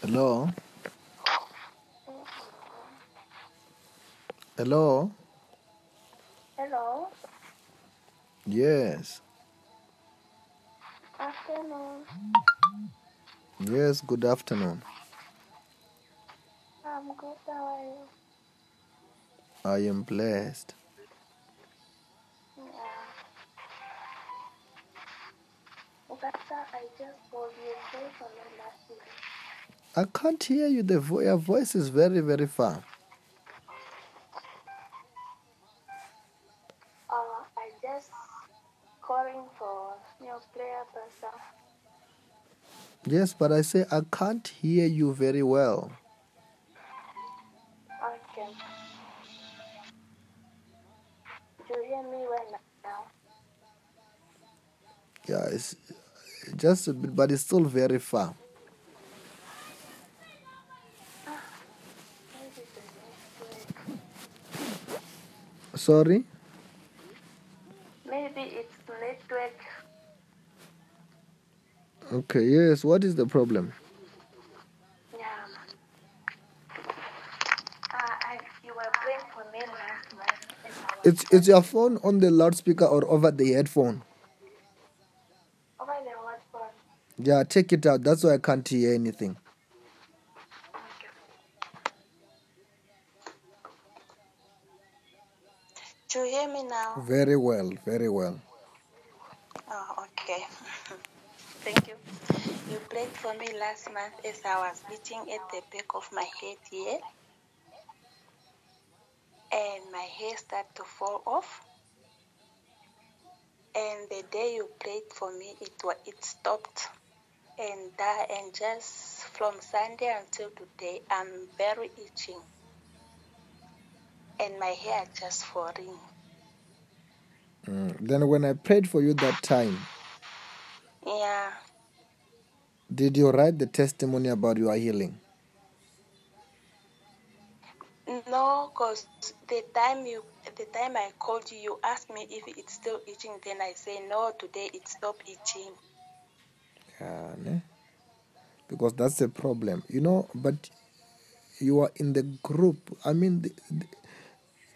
Hello? Hello? Hello. Yes. Afternoon. Yes, good afternoon. I'm good. How are you? I am blessed. Yeah. Augusta, I just called you. For me last week. I can't hear you. The vo- your voice is very, very far. Uh, I just calling for your prayer, Pastor. Yes, but I say I can't hear you very well. Okay. Do you hear me well now? Yeah, it's just a bit, but it's still very far. Maybe the network. Sorry? Maybe it's network. Okay, yes. What is the problem? Yeah. Uh, you were praying for me last month. and I was It's it's your phone on the loudspeaker or over the headphone. Over the WhatsApp. Yeah, take it out. That's why I can't hear anything. Okay. Do you hear me now? Very well, very well. Oh, okay. Thank you. You prayed for me last month as I was itching at the back of my head here. And my hair started to fall off. And the day you prayed for me, it it stopped. And that, and just from Sunday until today, I'm very itching. And my hair just falling. Mm. Then when I prayed for you that time, Yeah. did you write the testimony about your healing? No, cause the time you, the time I called you, you asked me if it's still itching. Then I say no. Today it stopped itching. Yeah, ne? because that's the problem, you know. But you are in the group. I mean, the, the,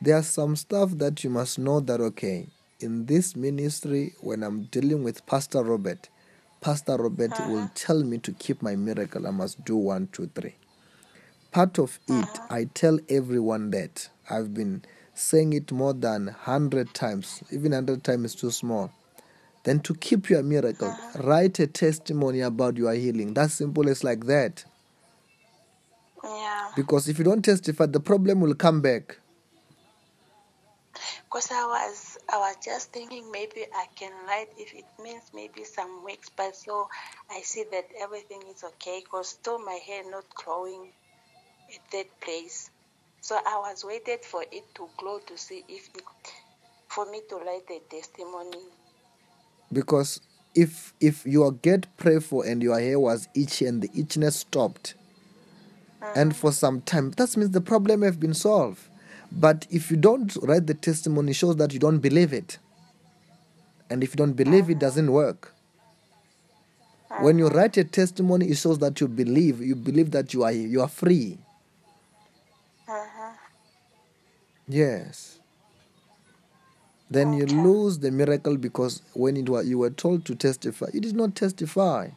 there are some stuff that you must know that okay, in this ministry, when I'm dealing with Pastor Robert, Pastor Robert uh-huh. will tell me to keep my miracle. I must do one, two, three. Part of it, uh-huh. I tell everyone that I've been saying it more than hundred times. Even hundred times is too small. Then to keep your miracle, uh-huh. write a testimony about your healing. That's simple as like that. Yeah. Because if you don't testify, the problem will come back. Cause I was, I was just thinking maybe I can write if it means maybe some weeks, but so I see that everything is okay. Cause still my hair not growing at that place. So I was waited for it to grow to see if it, for me to write the testimony. Because if if you get prayed for and your hair was itchy and the itchiness stopped, and mm-hmm. for some time, that means the problem have been solved. But if you don't write the testimony, it shows that you don't believe it. And if you don't believe it, doesn't work. When you write a testimony, it shows that you believe. You believe that you are you are free. Uh-huh. Yes. Then you lose the miracle because when it was, you were told to testify, you did not testify.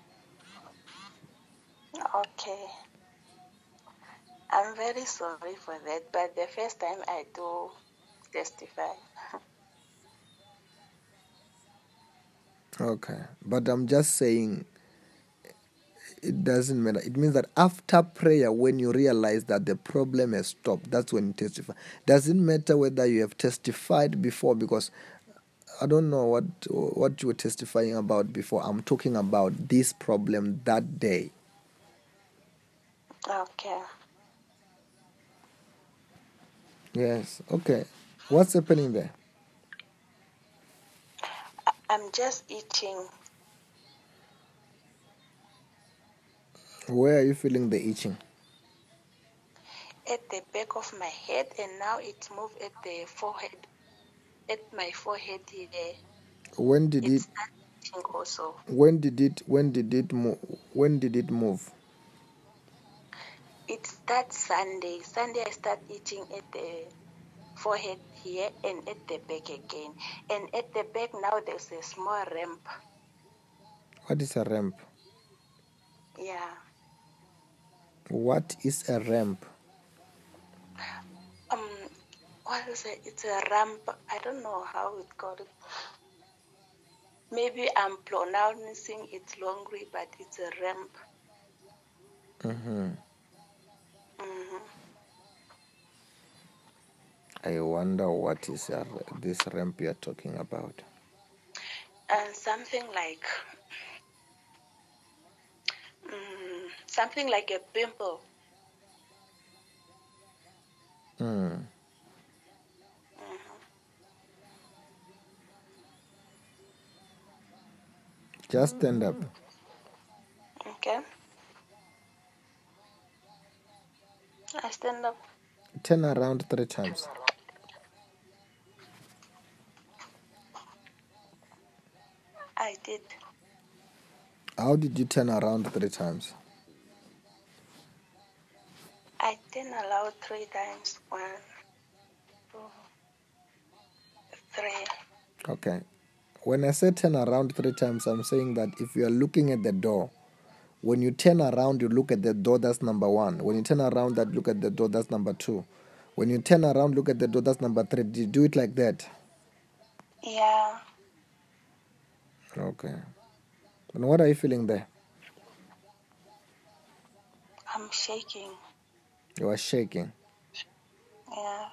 I'm very sorry for that, but the first time I do testify. Okay. But I'm just saying it doesn't matter. It means that after prayer, when you realize that the problem has stopped, that's when you testify. Doesn't matter whether you have testified before because I don't know what what you were testifying about before. I'm talking about this problem that day. Okay. Yes. Okay. What's happening there? I'm just itching. Where are you feeling the itching? at the back of my head and now it moved at the forehead at my forehead here When did it's it also when did it when did it move when did it move? It starts Sunday. Sunday I start itching at the forehead here and at the back again. And at the back now there's a small ramp. What is a ramp? Yeah. What is a ramp? Um what is it? It's a ramp. I don't know how it called it. Maybe I'm pronouncing it wrongly, but it's a ramp. Mm-hmm. I wonder what is a, this ramp you're talking about. And something like mm, something like a pimple. Mm. Just stand up. Okay. I stand up. Turn around three times. I did. How did you turn around three times? I didn't allow three times. One, two, three. Okay. When I say turn around three times, I'm saying that if you are looking at the door, when you turn around, you look at the door, that's number one. When you turn around, that look at the door, that's number two. When you turn around, look at the door, that's number three. Did you do it like that? Yeah. Okay. And what are you feeling there? I'm shaking. You are shaking. Yeah.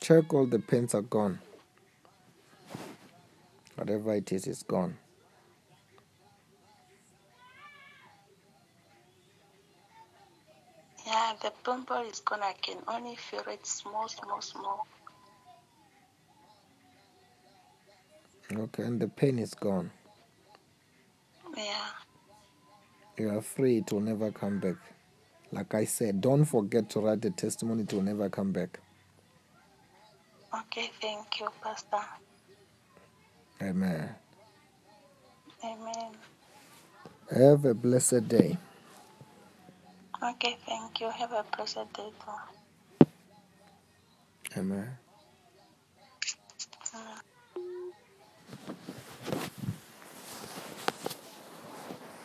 Check all the pains are gone. Whatever it is, is gone. Yeah, the pimple is gone. I can only feel it small, small, small. Okay, and the pain is gone. Yeah. You are free, it will never come back. Like I said, don't forget to write the testimony, it will never come back. Okay, thank you, Pastor. Amen. Amen. Have a blessed day. Okay, thank you. Have a blessed day too. Amen.